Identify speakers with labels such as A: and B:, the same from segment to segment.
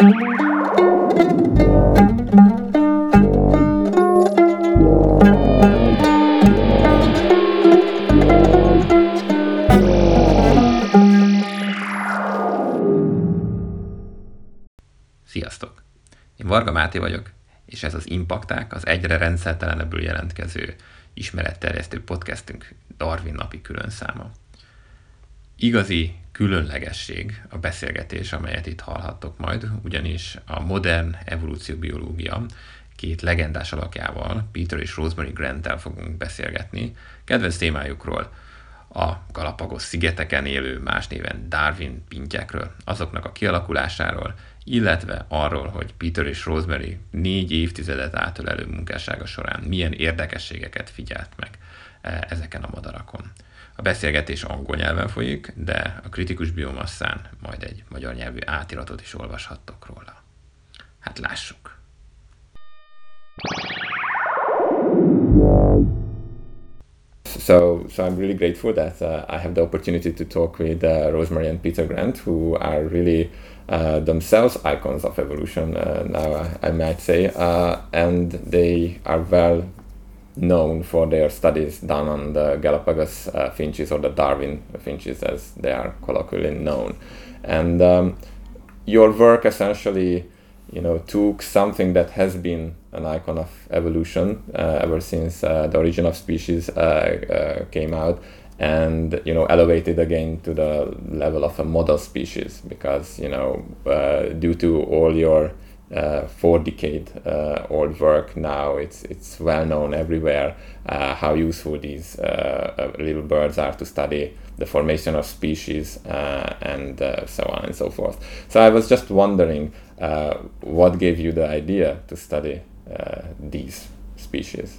A: Sziasztok! Én Varga Máté vagyok, és ez az Impakták, az egyre rendszertelenebbül jelentkező ismeretterjesztő podcastünk Darwin napi külön száma. Igazi különlegesség a beszélgetés, amelyet itt hallhattok majd, ugyanis a modern evolúcióbiológia két legendás alakjával, Peter és Rosemary Grant-tel fogunk beszélgetni, kedvenc témájukról, a Galapagos szigeteken élő más néven Darwin pintyekről, azoknak a kialakulásáról, illetve arról, hogy Peter és Rosemary négy évtizedet átölelő munkássága során milyen érdekességeket figyelt meg e, ezeken a madarakon. A beszélgetés angol nyelven folyik, de a kritikus biomasszán majd egy magyar nyelvű átiratot is olvashattok róla. Hát lássuk!
B: So, so I'm really grateful that uh, I have the opportunity to talk with uh, Rosemary and Peter Grant, who are really uh, themselves icons of evolution uh, now, I might say, uh, and they are well known for their studies done on the Galapagos uh, finches or the Darwin finches, as they are colloquially known. And um, your work essentially you know took something that has been an icon of evolution uh, ever since uh, the origin of species uh, uh came out and you know elevated again to the level of a model species because you know uh, due to all your uh, four decade old work now. It's it's well known everywhere how useful these little birds are to study the formation of species and so on and so forth. So i was just wondering uh, what gave you the idea to study uh, these species?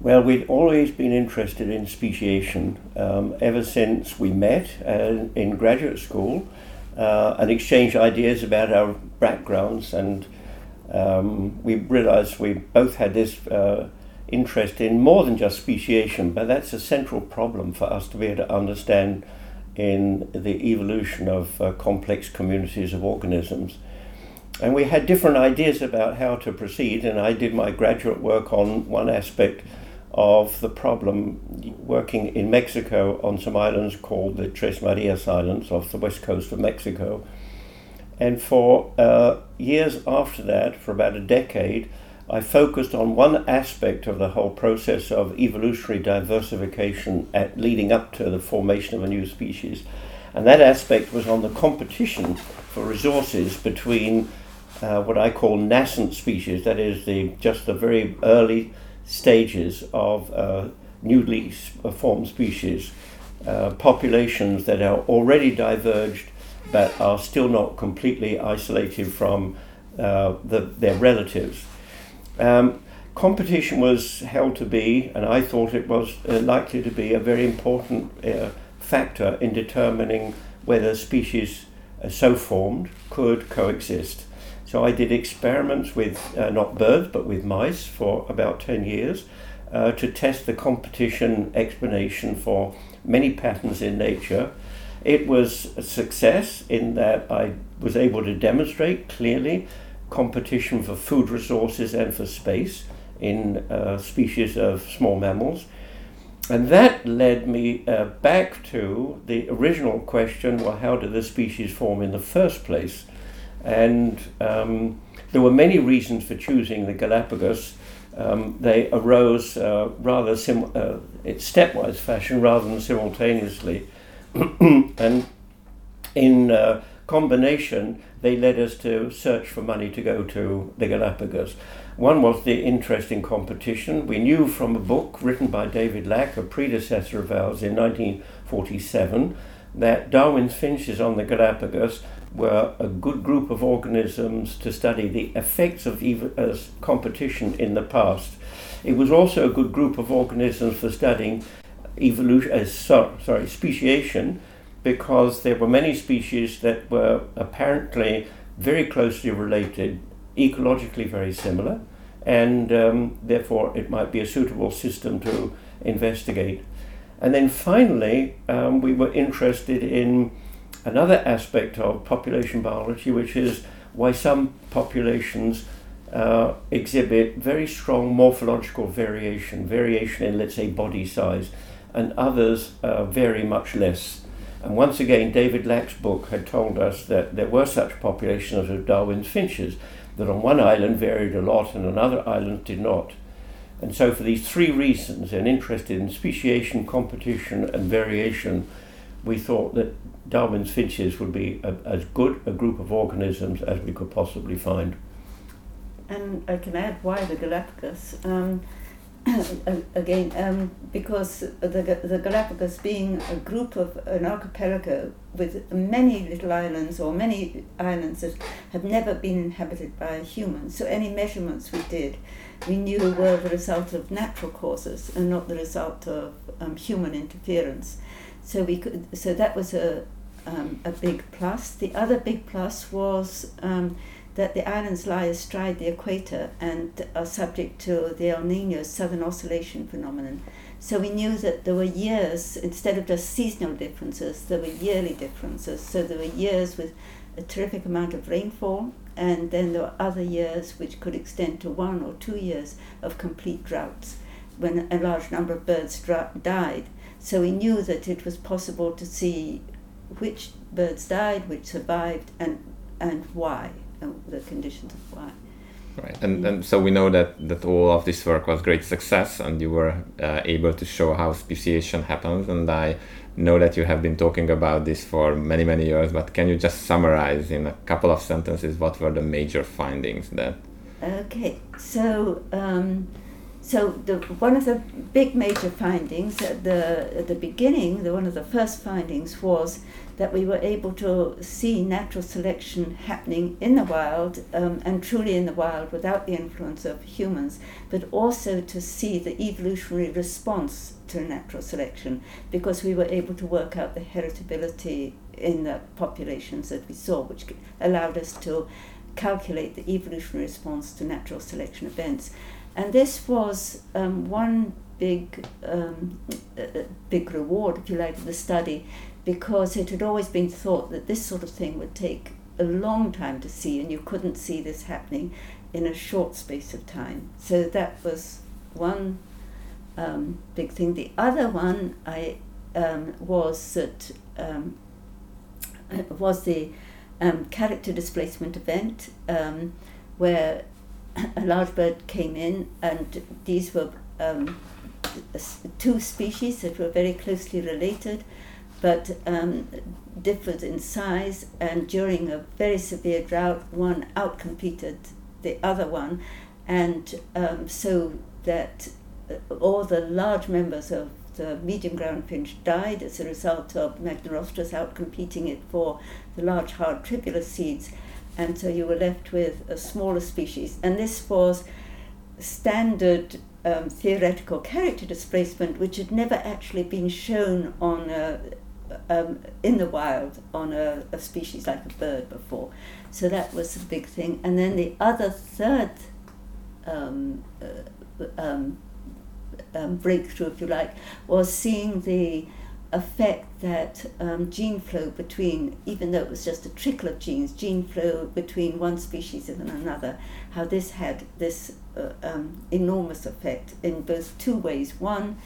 C: Well, we'd always been interested in speciation um, ever since we met uh, in graduate school uh, and exchange ideas about our backgrounds. And um, we realized we both had this uh, interest in more than just speciation, but that's a central problem for us to be able to understand in the evolution of uh, complex communities of organisms. And we had different ideas about how to proceed, and I did my graduate work on one aspect of the problem working in Mexico on some islands called the Tres Marias Islands off the west coast of Mexico. And for uh, years after that, for about a decade, I focused on one aspect of the whole process of evolutionary diversification at, leading up to the formation of a new species. And that aspect was on the competition for resources between uh, what I call nascent species, that is the just the very early stages of uh, newly formed species, uh, populations that are already diverged but are still not completely isolated from uh, the, their relatives. Um, competition was held to be, and I thought it was uh, likely to be, a very important uh, factor in determining whether species so formed could coexist. So I did experiments with uh, not birds but with mice for about 10 years uh, to test the competition explanation for many patterns in nature. It was a success in that I was able to demonstrate clearly competition for food resources and for space in uh, species of small mammals. And that led me uh, back to the original question well, how did the species form in the first place? And um, there were many reasons for choosing the Galapagos. Um, they arose uh, rather sim- uh, in stepwise fashion rather than simultaneously. and in uh, combination, they led us to search for money to go to the Galapagos. One was the interesting competition. We knew from a book written by David Lack, a predecessor of ours in 1947, that Darwin's finches on the Galapagos were a good group of organisms to study the effects of uh, competition in the past. It was also a good group of organisms for studying evolution, uh, so, sorry, speciation, because there were many species that were apparently very closely related, ecologically very similar, and um, therefore it might be a suitable system to investigate. And then finally, um, we were interested in another aspect of population biology, which is why some populations uh, exhibit very strong morphological variation, variation in, let's say, body size, and others uh, very much less. And once again, David Lack's book had told us that there were such populations of Darwin's finches, that on one island varied a lot and another island did not. And so, for these three reasons, and interested in speciation, competition, and variation, we thought that Darwin's finches would be a, as good a group of organisms as we could possibly find.
D: And I can add why the Galapagos. Um, again, um, because the, the Galapagos being a group of an archipelago with many little islands or many islands that have never been inhabited by humans, so any measurements we did, we knew were the result of natural causes and not the result of um, human interference. So we could, so that was a um, a big plus. The other big plus was um, that the islands lie astride the equator and are subject to the El Nino southern oscillation phenomenon. So we knew that there were years, instead of just seasonal differences, there were yearly differences. So there were years with a terrific amount of rainfall, and then there were other years which could extend to one or two years of complete droughts when a large number of birds dra- died. So we knew that it was possible to see which birds died, which survived, and, and why and the conditions of why.
B: Right, and, and so we know that, that all of this work was great success, and you were uh, able to show how speciation happens. And I know that you have been talking about this for many, many years, but can you just summarize in a couple of sentences what were the major findings that?
D: Okay, so um, so the, one of the big major findings at the at the beginning, the one of the first findings was that we were able to see natural selection happening in the wild um, and truly in the wild without the influence of humans, but also to see the evolutionary response to natural selection because we were able to work out the heritability in the populations that we saw, which allowed us to calculate the evolutionary response to natural selection events. And this was um, one big, um, big reward, if you like, of the study because it had always been thought that this sort of thing would take a long time to see, and you couldn't see this happening in a short space of time. So that was one um, big thing. The other one I um, was that um, was the um, character displacement event, where a large bird came in, and these were um, two species that were very closely related but um, differed in size, and during a very severe drought, one outcompeted the other one, and um, so that uh, all the large members of the medium ground finch died as a result of Magnirostris outcompeting it for the large hard tribulus seeds, and so you were left with a smaller species. And this was standard um, theoretical character displacement, which had never actually been shown on a, um, in the wild on a, a, species like a bird before. So that was a big thing. And then the other third um, uh, um, um breakthrough, if you like, was seeing the effect that um, gene flow between, even though it was just a trickle of genes, gene flow between one species and another, how this had this uh, um, enormous effect in both two ways. One,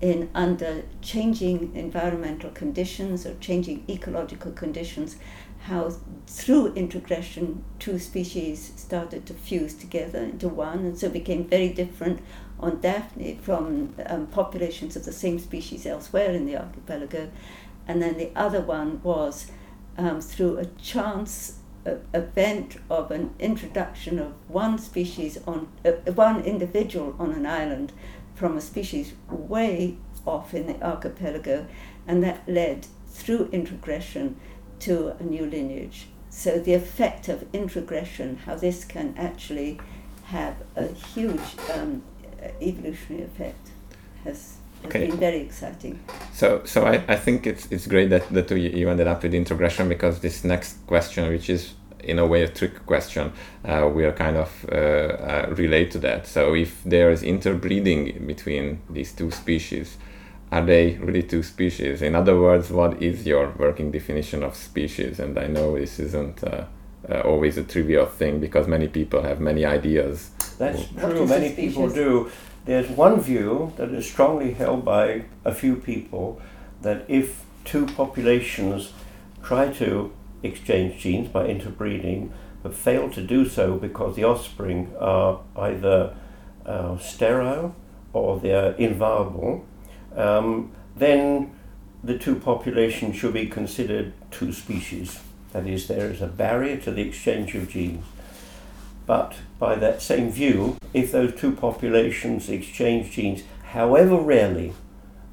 D: in under changing environmental conditions or changing ecological conditions, how through introgression two species started to fuse together into one and so became very different on Daphne from um, populations of the same species elsewhere in the archipelago. And then the other one was um, through a chance uh, event of an introduction of one species on uh, one individual on an island from a species way off in the archipelago, and that led through introgression to a new lineage. So the effect of introgression, how this can actually have a huge um, evolutionary effect, has, has okay. been very exciting.
B: So, so I, I think it's it's great that that you ended up with introgression because this next question, which is in a way a trick question uh, are kind of uh, uh, relate to that. So if there is interbreeding between these two species, are they really two species? In other words, what is your working definition of species? And I know this isn't uh, uh, always a trivial thing because many people have many ideas.
C: That's
D: What
C: true. Many people do. There's one view that is strongly held by a few people that if two populations try to exchange genes by interbreeding but fail to do so because the offspring are either uh, sterile or they're inviable, um, then the two populations should be considered two species. That is, there is a barrier to the exchange of genes. But by that same view, if those two populations exchange genes, however rarely,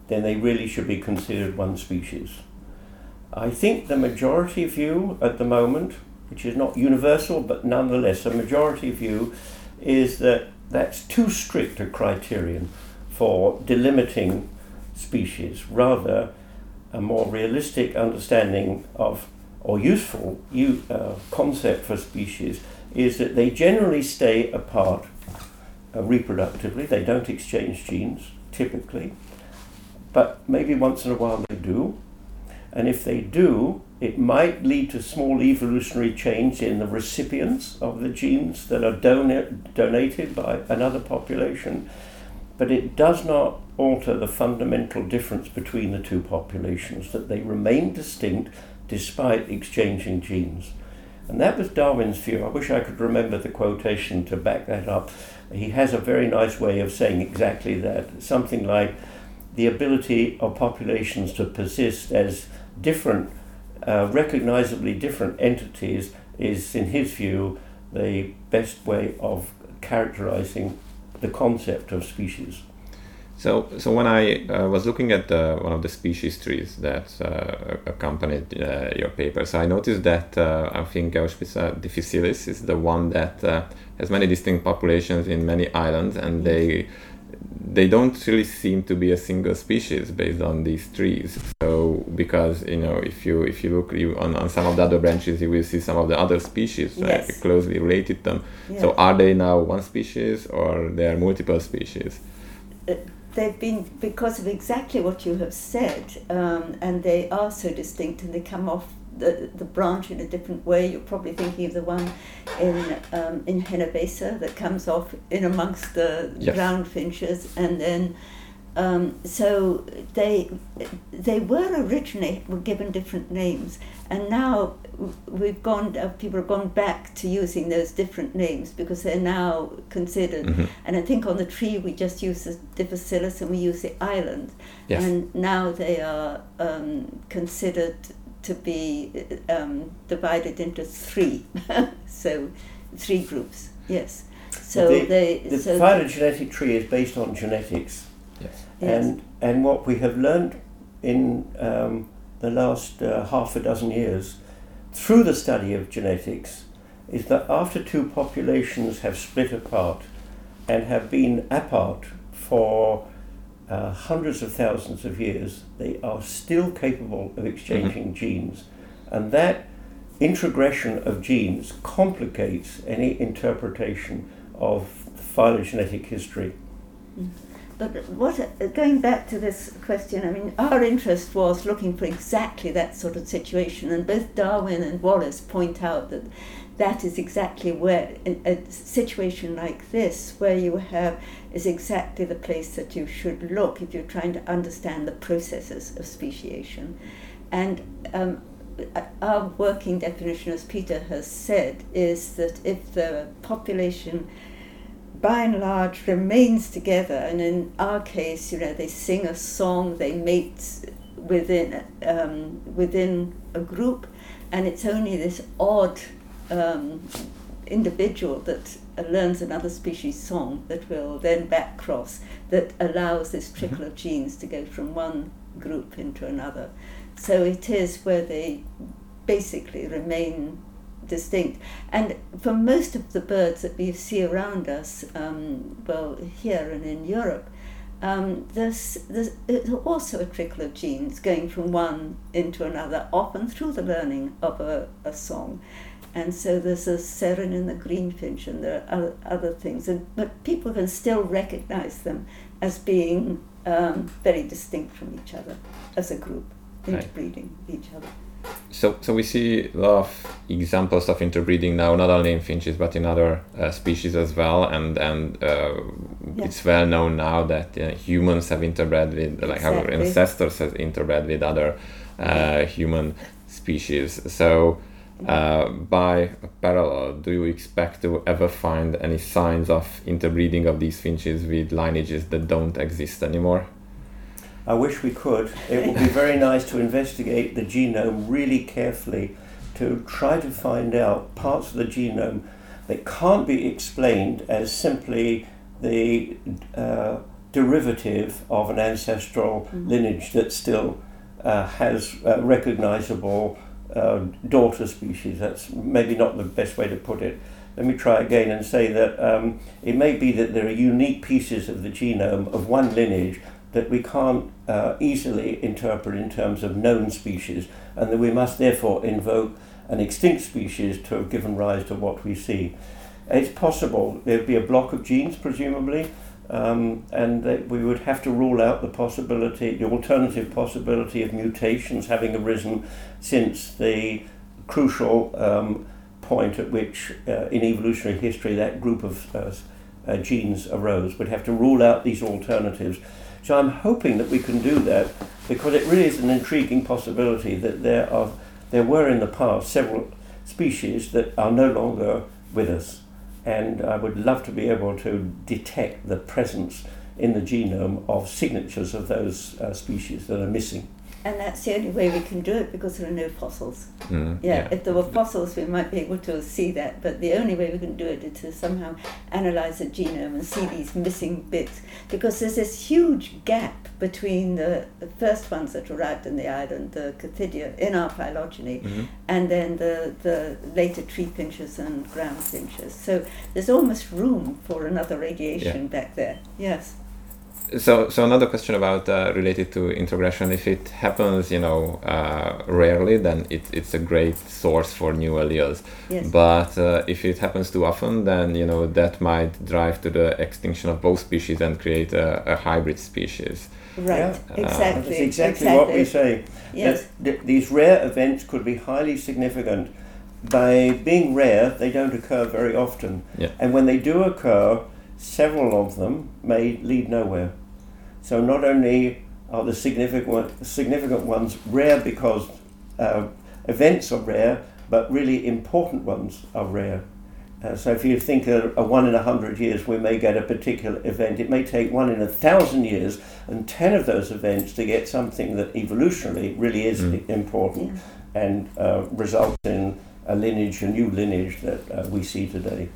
C: then they really should be considered one species. I think the majority view at the moment, which is not universal but nonetheless a majority view, is that that's too strict a criterion for delimiting species. Rather, a more realistic understanding of or useful u- uh, concept for species is that they generally stay apart uh, reproductively. They don't exchange genes typically, but maybe once in a while they do. And if they do, it might lead to small evolutionary change in the recipients of the genes that are dona- donated by another population, but it does not alter the fundamental difference between the two populations, that they remain distinct despite exchanging genes. And that was Darwin's view. I wish I could remember the quotation to back that up. He has a very nice way of saying exactly that. Something like the ability of populations to persist as different, uh, recognizably different entities is, in his view, the best way of characterizing the concept of species.
B: So, so when I uh, was looking at the, one of the species trees that uh, accompanied uh, your paper, so I noticed that uh, I think Geospiza difficilis is the one that uh, has many distinct populations in many islands, and they they don't really seem to be a single species based on these trees. So, because you know, if you if you look you, on, on some of the other branches, you will see some of the other species uh,
D: Yes.
B: closely related to them.
D: Yeah.
B: So, are they now one species or they are multiple species?
D: they've been because of exactly what you have said, um, and they are so distinct, and they come off the, the branch in a different way. You're probably thinking of the one in um, in Genovesa that comes off in amongst the
B: Yes.
D: ground finches, and then. Um, so they they were originally were given different names, and now we've gone. Uh, people have gone back to using those different names because they're now considered
B: Mhm.
D: and I think on the tree we just use the difficilis and we use the island.
B: Yes.
D: And now they are um, considered to be um, divided into three. so three groups, yes. So
C: the,
D: they
C: the
D: so
C: phylogenetic tree is based on genetics.
B: Yes.
D: yes.
C: And, and what we have learned in um, the last uh, half a dozen years through the study of genetics is that after two populations have split apart and have been apart for uh, hundreds of thousands of years, they are still capable of exchanging genes. And that introgression of genes complicates any interpretation of phylogenetic history.
D: But what going back to this question, I mean, our interest was looking for exactly that sort of situation, and both Darwin and Wallace point out that that is exactly where a, situation like this, where you have, is exactly the place that you should look if you're trying to understand the processes of speciation, and. Um, our working definition, as Peter has said, is that if the population by and large remains together and in our case you know they sing a song they mate within um, within a group and it's only this odd um, individual that learns another species song that will then back cross that allows this trickle of genes to go from one group into another. So it is where they basically remain distinct. And for most of the birds that we see around us, um, well, here and in Europe, um, there's, there's also a trickle of genes going from one into another, often through the learning of a, a song. And so there's a serin in the greenfinch, and there are other, things. And, but people can still recognize them as being um, very distinct from each other as a group, interbreeding with each other.
B: So, so we see a lot of examples of interbreeding now, not only in finches but in other uh, species as well. And and uh,
D: Yeah.
B: it's well known now that uh, humans have interbred with, like our ancestors have interbred with other uh, human species. So, uh, by parallel, do you expect to ever find any signs of interbreeding of these finches with lineages that don't exist anymore?
C: I wish we could. It would be very nice to investigate the genome really carefully to try to find out parts of the genome that can't be explained as simply the uh, derivative of an ancestral lineage that still uh, has uh, recognizable uh, daughter species. That's maybe not the best way to put it. Let me try again and say that um, it may be that there are unique pieces of the genome of one lineage that we can't uh, easily interpret in terms of known species, and that we must therefore invoke an extinct species to have given rise to what we see. It's possible there'd be a block of genes, presumably, um, and that we would have to rule out the possibility, the alternative possibility of mutations having arisen since the crucial um, point at which, uh, in evolutionary history, that group of uh, uh, genes arose. We'd have to rule out these alternatives. So I'm hoping that we can do that because it really is an intriguing possibility that there are there were in the past several species that are no longer with us, and I would love to be able to detect the presence in the genome of signatures of those uh, species that are missing.
D: And that's the only way we can do it because there are no fossils.
B: Mm,
D: Yeah, if there were fossils, we might be able to see that, but the only way we can do it is to somehow analyze the genome and see these missing bits, because there's this huge gap between the, the first ones that arrived in the island, the Certhidea, in our phylogeny,
B: Mhm.
D: and then the, the later tree finches and ground finches. So there's almost room for another radiation back there. Yes.
B: So, so another question about uh, related to introgression. If it happens, you know, uh, rarely, then it, it's a great source for new alleles.
D: Yes.
B: But uh, if it happens too often, then you know that might drive to the extinction of both species and create a, a hybrid species.
D: Right.
C: Yeah.
D: Exactly.
C: That's exactly, what we say.
D: Yes.
C: That th- these rare events could be highly significant. By being rare, they don't occur very often.
B: Yeah.
C: And when they do occur, several of them may lead nowhere. So not only are the significant, significant ones rare because uh, events are rare, but really important ones are rare. Uh, so if you think a, a one in a hundred years we may get a particular event, it may take one in a thousand years and ten of those events to get something that evolutionarily really is
B: Mm.
C: important and uh, results in a lineage, a new lineage that uh, we see today.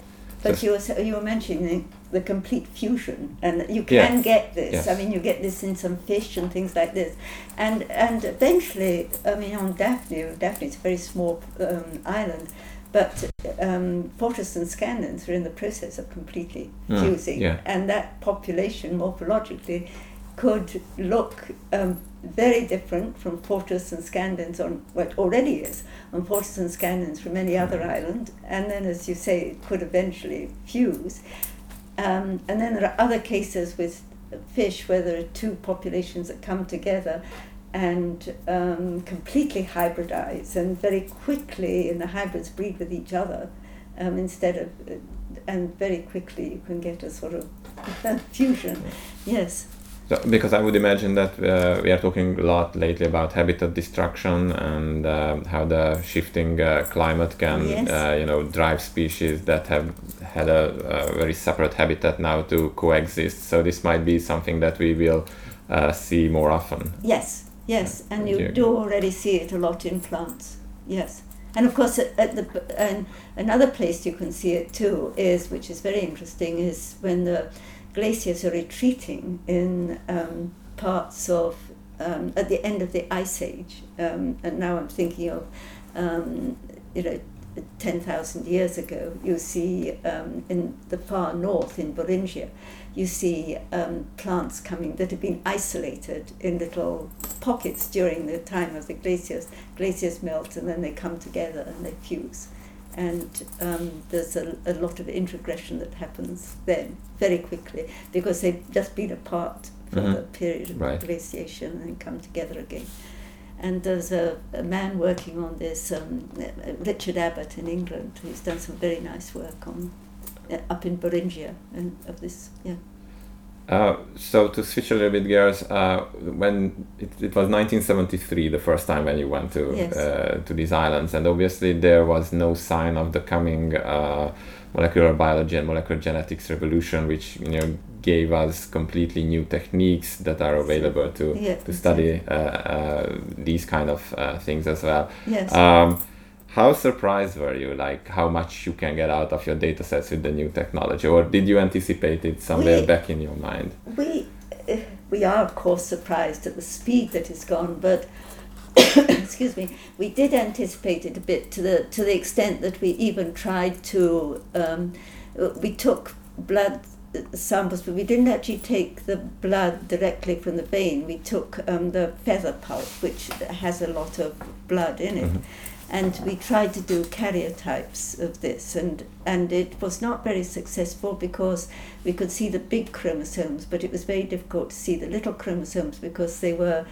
D: But you were, you were mentioning the complete fusion, and you can get this.
B: Yes.
D: I mean, you get this in some fish and things like this, and and eventually, I mean, on Daphne, Daphne is a very small um, island, but um, Fortis and Scandens are in the process of completely
B: Mm,
D: fusing,
B: yeah.
D: and that population morphologically could look um, very different from Fortis and Scandens on what already is on Fortis and Scandens from any other island, and then, as you say, it could eventually fuse. Um, and then there are other cases with fish where there are two populations that come together and um, completely hybridize, and very quickly, and the hybrids breed with each other um, instead of, uh, and very quickly you can get a sort of fusion. Yes.
B: So, because I would imagine that uh, we are talking a lot lately about habitat destruction and uh, how the shifting uh, climate can,
D: Yes.
B: uh, you know, drive species that have had a, a very separate habitat now to coexist. So this might be something that we will uh, see more often.
D: Yes, yes, and you do already see it a lot in plants. Yes, and of course, at, at the and another place you can see it too is, which is very interesting, is when the glaciers are retreating in um, parts of um, at the end of the ice age. Um, and now I'm thinking of, um, you know. 10,000 years ago, you see um, in the far north in Beringia, you see um, plants coming that have been isolated in little pockets during the time of the glaciers. Glaciers melt and then they come together and they fuse. And um, there's a, a lot of introgression that happens then very quickly because they've just been apart for
B: Mhm.
D: the period of
B: Right.
D: glaciation and then come together again. and there's a, a man working on this, um, Richard Abbott in England, who's done some very nice work on uh, up in Beringia and of this, yeah.
B: Uh, so to switch a little bit gears, uh, when it, it, was 1973, the first time when you went to
D: Yes.
B: uh, to these islands, and obviously there was no sign of the coming uh, molecular biology and molecular genetics revolution, which you know gave us completely new techniques that are available to
D: Yeah,
B: to study uh, uh, these kind of uh, things as well.
D: Yes.
B: Um, how surprised were you, like how much you can get out of your data sets with the new technology, or did you anticipate it somewhere
D: We-
B: back in your mind?
D: we uh, we are of course surprised at the speed that it's gone, but excuse me, we did anticipate it a bit to the to the extent that we even tried to um, we took blood uh, samples, but we didn't actually take the blood directly from the vein. We took um, the feather pulp, which has a lot of blood in it.
B: Mhm.
D: And we tried to do karyotypes of this, and, and it was not very successful because we could see the big chromosomes, but it was very difficult to see the little chromosomes because they were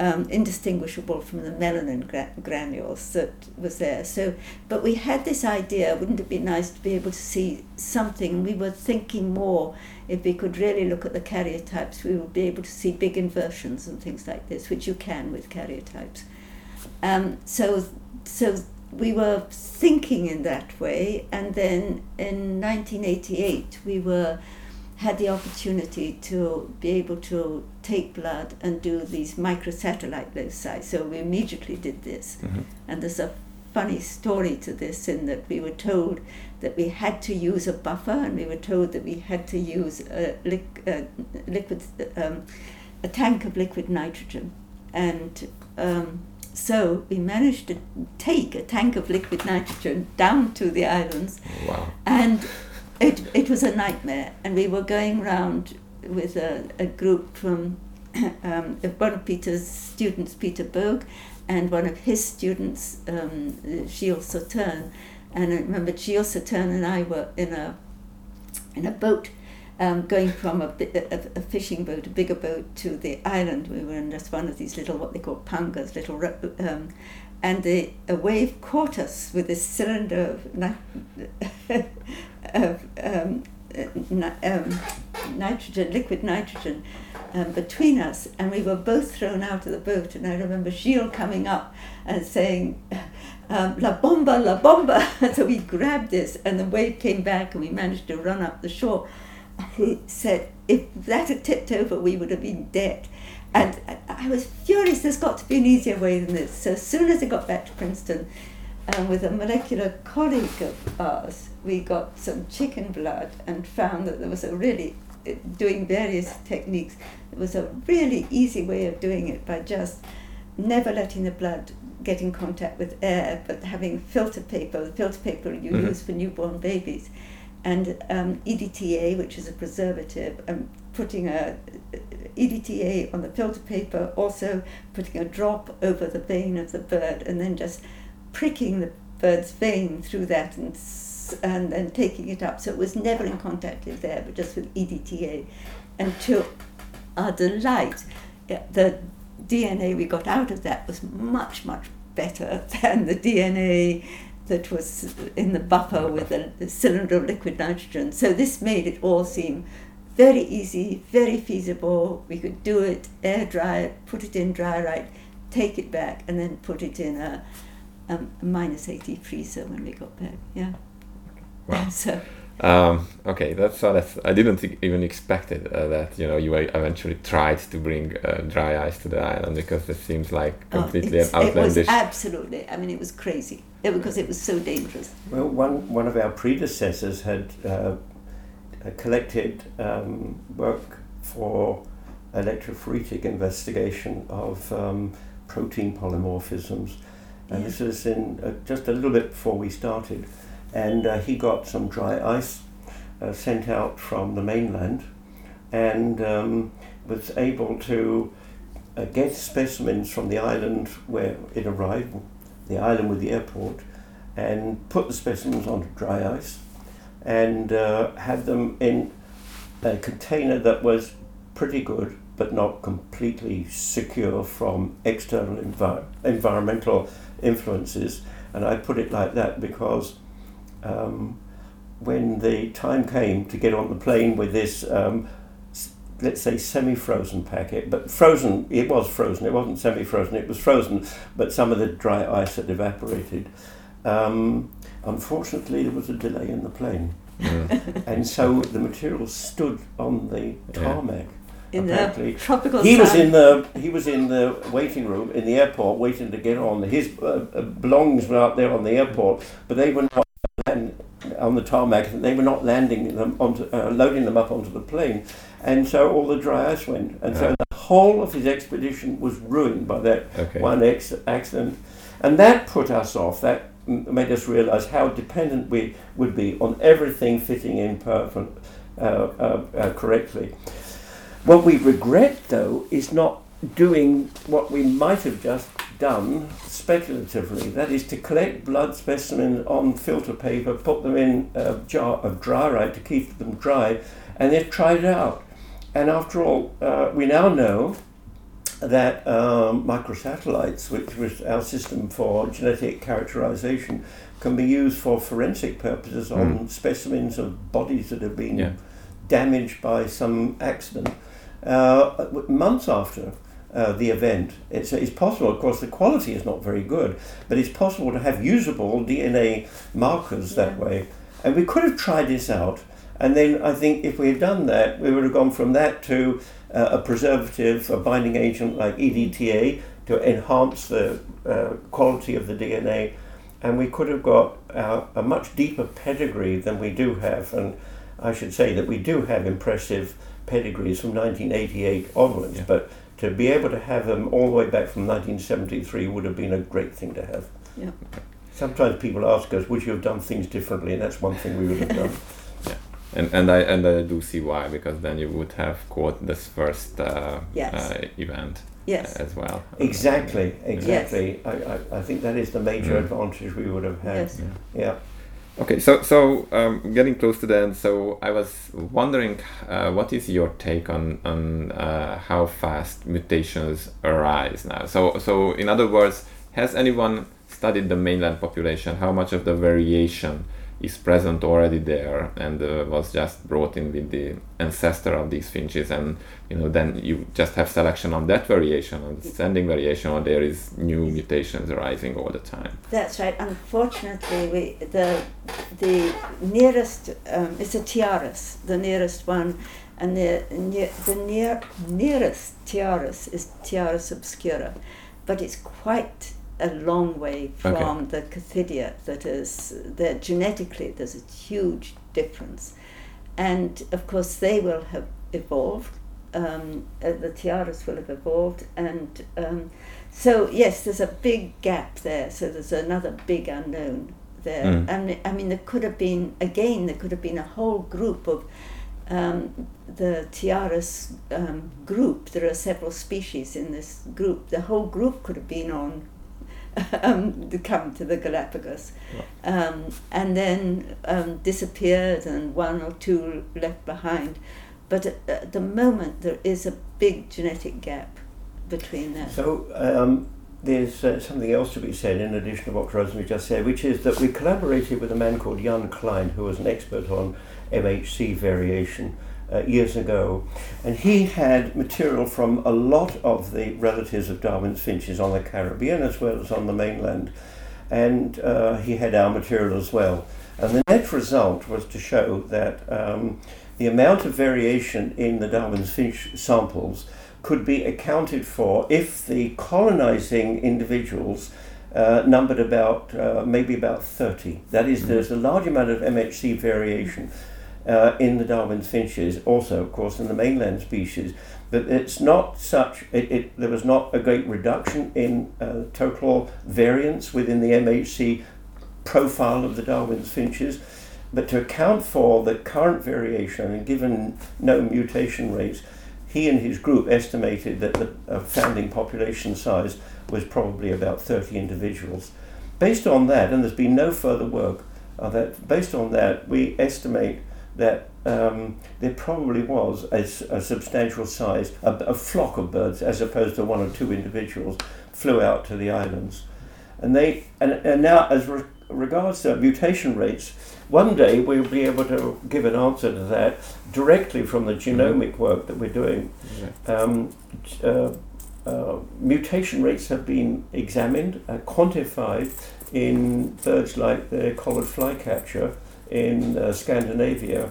D: um, indistinguishable from the melanin gra- granules that was there. So, but we had this idea: wouldn't it be nice to be able to see something? We were thinking more if we could really look at the karyotypes, we would be able to see big inversions and things like this, which you can with karyotypes. Um, so, so we were thinking in that way, and then in 1988 we were had the opportunity to be able to take blood and do these microsatellite loci. So we immediately did this,
B: Mhm.
D: and there's a funny story to this in that we were told that we had to use a buffer, and we were told that we had to use a liq- uh, liquid, um, a tank of liquid nitrogen, and um, so we managed to take a tank of liquid nitrogen down to the islands
B: Wow.
D: and it, it was a nightmare. And we were going round with a, a group from um, one of Peter's students, Peter Boag, and one of his students, um, Gilles Seutin. And I remember Gilles Seutin and I were in a in a boat um, going from a, a, a fishing boat, a bigger boat, to the island. We were in just one of these little, what they call pangas, little, um, and the, a wave caught us with this cylinder of, of um, um, nitrogen, liquid nitrogen, um, between us, and we were both thrown out of the boat. And I remember Gilles coming up and saying, um, "La bomba, la bomba!" so we grabbed this, and the wave came back, and we managed to run up the shore. He said, "If that had tipped over, we would have been dead." And I- was furious. There's got to be an easier way than this. So as soon as I got back to Princeton, um, with a molecular colleague of ours, we got some chicken blood and found that there was a really, uh, doing various techniques, there was a really easy way of doing it by just never letting the blood get in contact with air, but having filter paper, the filter paper you
B: Mhm.
D: use for newborn babies, and um, EDTA, which is a preservative, and putting a EDTA on the filter paper, also putting a drop over the vein of the bird, and then just pricking the bird's vein through that and and then taking it up. So it was never in contact with there, but just with EDTA. And to our delight, the DNA we got out of that was much, much better than the DNA that was in the buffer with a cylinder of liquid nitrogen. So this made it all seem very easy, very feasible. We could do it, air dry it, put it in Drierite, take it back, and then put it in a, um, a minus 80 freezer when we got back. Yeah.
B: Wow.
D: So
B: Um, okay, that's so that's I didn't even expect it uh, that you know you eventually tried to bring uh, dry ice to the island because it seems like
D: oh,
B: completely
D: it's-
B: an
D: it was absolutely. I mean, it was crazy it, because it was so dangerous.
C: Well, one, one of our predecessors had uh, uh, collected um, work for electrophoretic investigation of um, protein polymorphisms. And
D: Yeah.
C: this was in uh, just a little bit before we started. And uh, he got some dry ice uh, sent out from the mainland and um, was able to uh, get specimens from the island where it arrived, the island with the airport, and put the specimens onto dry ice and uh, had them in a container that was pretty good but not completely secure from external envi- environmental influences. And I put it like that because um, when the time came to get on the plane with this, um, let's say, semi frozen packet, but frozen, it was frozen, it wasn't semi frozen, it was frozen, but some of the dry ice had evaporated. Um, unfortunately, there was a delay in the plane,
B: Mm.
C: and so the material stood on the
B: Yeah.
C: tarmac.
D: in
C: apparently.
D: the tropical
C: He was in the he was in the waiting room in the airport waiting to get on. His uh, uh, belongings were out there on the airport, but they were not land- on the tarmac. And they were not landing them onto uh, loading them up onto the plane, and so all the dry ice went, and so the whole of his expedition was ruined by that
B: Okay.
C: one ex- accident, and that put us off. That made us realise how dependent we would be on everything fitting in perfect, uh, uh, uh, correctly. What we regret, though, is not doing what we might have just done speculatively. That is to collect blood specimens on filter paper, put them in a jar of Drierite to keep them dry, and they've tried it out. And after all, uh, we now know that um, microsatellites, which was our system for genetic characterization, can be used for forensic purposes on specimens of bodies that have been
B: Yeah.
C: damaged by some accident. Uh, months after uh, the event, it's, it's possible, of course, the quality is not very good, but it's possible to have usable DNA markers that way. And we could have tried this out. And then I think if we had done that, we would have gone from that to uh, a preservative, a binding agent like EDTA to enhance the uh, quality of the DNA. And we could have got uh, a much deeper pedigree than we do have. And I should say that we do have impressive pedigrees from 1988 onwards,
B: Yeah.
C: but to be able to have them all the way back from 1973 would have been a great thing to have.
D: Yeah.
C: Sometimes people ask us, would you have done things differently? And that's one thing we would have done. yeah.
B: And and I and I do see why because then you would have caught this first uh,
D: Yes.
B: uh, event
D: Yes.
B: as well.
C: Exactly, exactly. I, I, I think that is the major
B: Mm.
C: advantage we would have had.
D: Yes.
C: Yeah.
B: Okay, so so um, getting close to the end, so I was wondering, uh, what is your take on on uh, how fast mutations arise now? So so in other words, has anyone studied the mainland population? How much of the variation is present already there and uh, was just brought in with the ancestor of these finches, and you know then you just have selection on that variation, on the standing variation, or there is new mutations arising all the time.
D: That's right. Unfortunately, we the the nearest um, it's a Tiaris, the nearest one, and the near, the near nearest Tiaris is Tiaris obscura, but it's quite a long way from the Certhidea. That is, that genetically there's a huge difference, and of course they will have evolved. Um, uh, the Tiaris will have evolved, and um, so yes, there's a big gap there. So there's another big unknown there.
B: Mm.
D: And I mean, there could have been again. There could have been a whole group of um, the Tiaris um, group. There are several species in this group. The whole group could have been on um, to come to the Galapagos, um, and then um, disappeared, and one or two left behind. But at, at the moment, there is a big genetic gap between them.
C: So um, there's uh, something else to be said in addition to what Rosemary just said, which is that we collaborated with a man called Jan Klein, who was an expert on MHC variation uh, years ago, and he had material from a lot of the relatives of Darwin's finches on the Caribbean as well as on the mainland, and uh, he had our material as well. And the net result was to show that um, the amount of variation in the Darwin's finch samples could be accounted for if the colonizing individuals uh, numbered about uh, maybe about 30. That is, there's a large amount of MHC variation uh, in the Darwin's finches, also, of course, in the mainland species. But it's not such, it, it, there was not a great reduction in uh, total variance within the MHC profile of the Darwin's finches. But to account for the current variation and given no mutation rates, he and his group estimated that the uh, founding population size was probably about 30 individuals. Based on that, and there's been no further work, uh, that based on that, we estimate that um, there probably was a substantial size, a, a flock of birds, as opposed to one or two individuals, flew out to the islands. And they and, and now as re- regards to mutation rates, one day we'll be able to give an answer to that directly from the genomic work that we're doing. Um, uh, uh, mutation rates have been examined, uh, quantified in birds like the collared flycatcher in uh, Scandinavia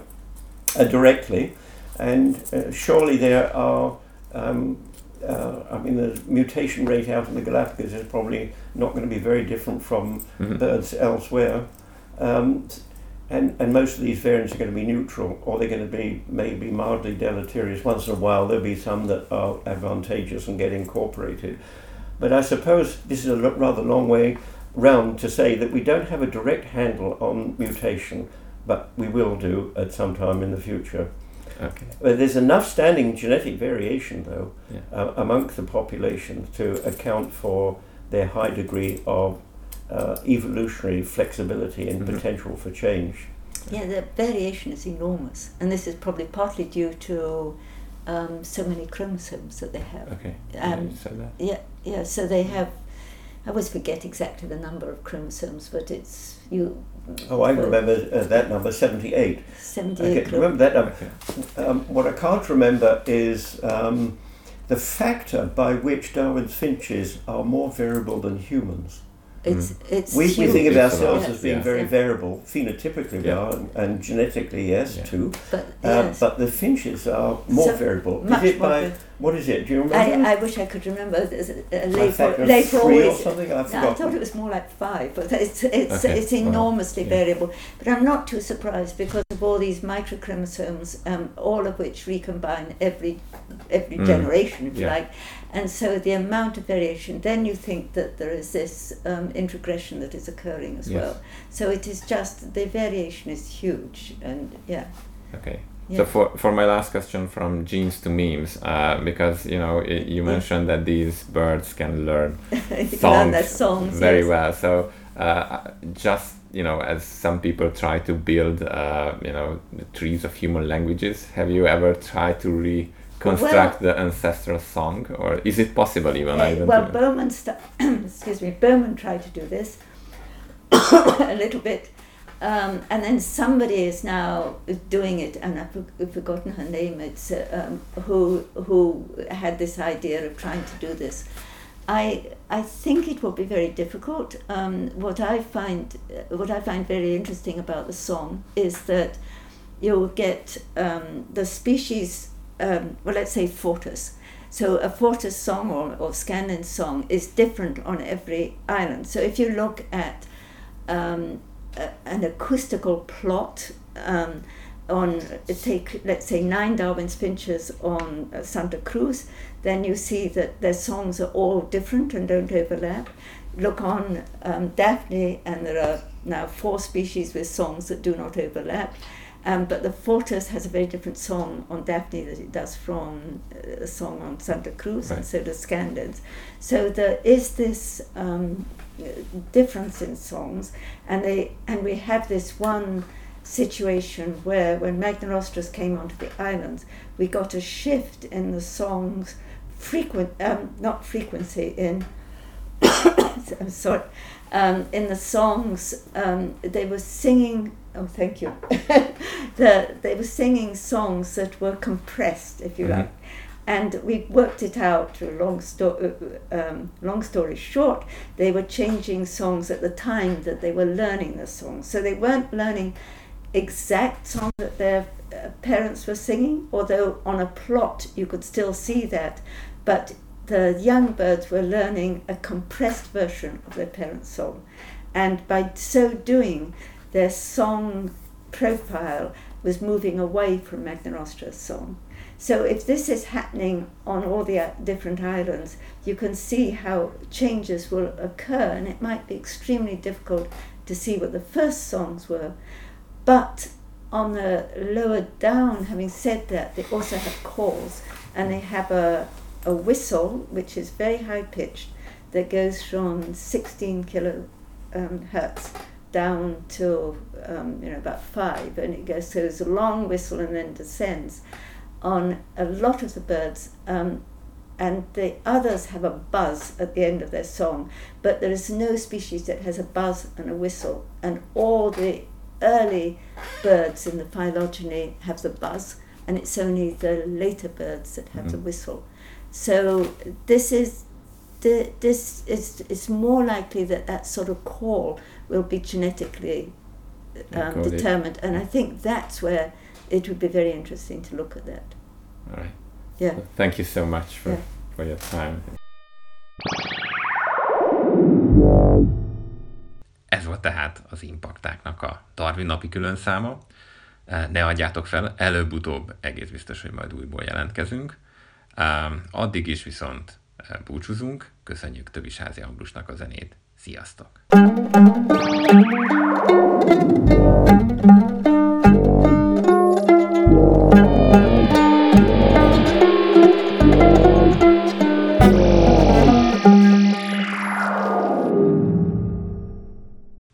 C: uh, directly, and uh, surely there are. Um, uh, I mean, the mutation rate out in the Galapagos is probably not going to be very different from
B: Mhm.
C: birds elsewhere. Um, and, and most of these variants are going to be neutral, or they're going to be maybe mildly deleterious. Once in a while, there'll be some that are advantageous and get incorporated. But I suppose this is a rather long way round to say that we don't have a direct handle on mutation, but we will do at some time in the future.
B: Okay.
C: But there's enough standing genetic variation, though,
B: Yeah.
C: uh, amongst the population to account for their high degree of uh, evolutionary flexibility and
B: Mhm.
C: potential for change.
D: Yeah, the variation is enormous, and this is probably partly due to um, so many chromosomes that they have.
B: Okay.
D: Um,
B: you said that.
D: Yeah, yeah. So they have. I always forget exactly the number of chromosomes, but it's you.
C: Oh, I remember uh, that number, 78.
D: Seventy-eight.
C: can remember that number.
B: Okay.
C: Um, what I can't remember is um, the factor by which Darwin's finches are more variable than humans.
D: It's it's.
C: We, we think of ourselves
B: about-
C: as being
B: yeah.
C: very
D: Yeah.
C: variable. Phenotypically, we
B: Yeah.
C: are, and, and genetically, yes,
B: Yeah.
C: too.
D: but
C: Uh,
D: yes,
C: But the finches are more
D: So,
C: variable.
D: much
C: Is it
D: more
C: by,
D: var-
C: what is it? Do you remember?
D: I, I wish I could remember. There's a, a
C: By
D: lay
C: factor
D: for,
C: of
D: lay for
C: three or something? I've
D: No, I thought it was more like five, but it's it's
B: Okay,
D: it's
B: wow,
D: enormously
B: yeah.
D: variable. But I'm not too surprised because of all these microchromosomes, um, all of which recombine every every
B: Mm,
D: generation, if you like, and so the amount of variation. Then you think that there is this um, introgression that is occurring as
B: Yes.
D: well. So it is just the variation is huge, and yeah,
B: Okay.
D: yeah.
B: So for, for my last question from genes to memes, uh, because you know y- you mentioned that these birds can learn songs,
D: learn their songs
B: very
D: yes.
B: well. So uh, just you know, as some people try to build uh, you know the trees of human languages, have you ever tried to reconstruct the ancestral song, or is it possible even?
D: Uh, well,
B: know.
D: Bowman, excuse me, Bowman tried to do this a little bit, um, and then somebody is now doing it, and I've for- forgotten her name. It's uh, um, who who had this idea of trying to do this. I I think it will be very difficult. Um, what I find what I find very interesting about the song is that you'll get um, the species. Um, well, let's say fortis. So a fortis song or, or Scandens song is different on every island. So if you look at um, a, an acoustical plot um, on, take let's say nine Darwin's finches on uh, Santa Cruz, then you see that their songs are all different and don't overlap. Look on um, Daphne, and there are now four species with songs that do not overlap. Um, but the Fortis has a very different song on Daphne that it does from uh, a song on Santa Cruz, and so does Scandens. So there is this um, difference in songs, and they and we have this one situation where when Magna Magnirostris came onto the islands, we got a shift in the songs frequent um, not frequency in I'm sorry um, in the songs um, they were singing oh thank you. The, they were singing songs that were compressed if you
B: Mhm.
D: like. And we worked it out long, sto- uh, um, long story short they were changing songs at the time that they were learning the songs. So they weren't learning exact songs that their uh, parents were singing although on a plot you could still see that but the young birds were learning a compressed version of their parents' song. And by so doing, their song profile was moving away from Magnirostris' song. So if this is happening on all the uh, different islands, you can see how changes will occur, and it might be extremely difficult to see what the first songs were. But on the lower down, having said that, they also have calls, and they have a a whistle which is very high pitched that goes from 16 kilohertz um, down to um, you know about five, and it goes so it's a long whistle and then descends on a lot of the birds. Um, and the others have a buzz at the end of their song, but there is no species that has a buzz and a whistle, and all the early birds in the phylogeny have the buzz, and it's only the later birds that have mm-hmm. the whistle. So this is the, this is it's more likely that that sort of call will be genetically um, determined, and I think that's where it would be very interesting to look at that.
E: All right.
D: Yeah.
E: So thank you so much for, yeah. for your time.
B: Ez volt tehát az impaktáknak a Darwin napi külön száma. Ne adjátok fel, előbb-utóbb egész biztos, hogy majd újból jelentkezünk. Addig is viszont e, búcsúzunk, köszönjük Tövis Házi Anglusnak a zenét. Sziasztok!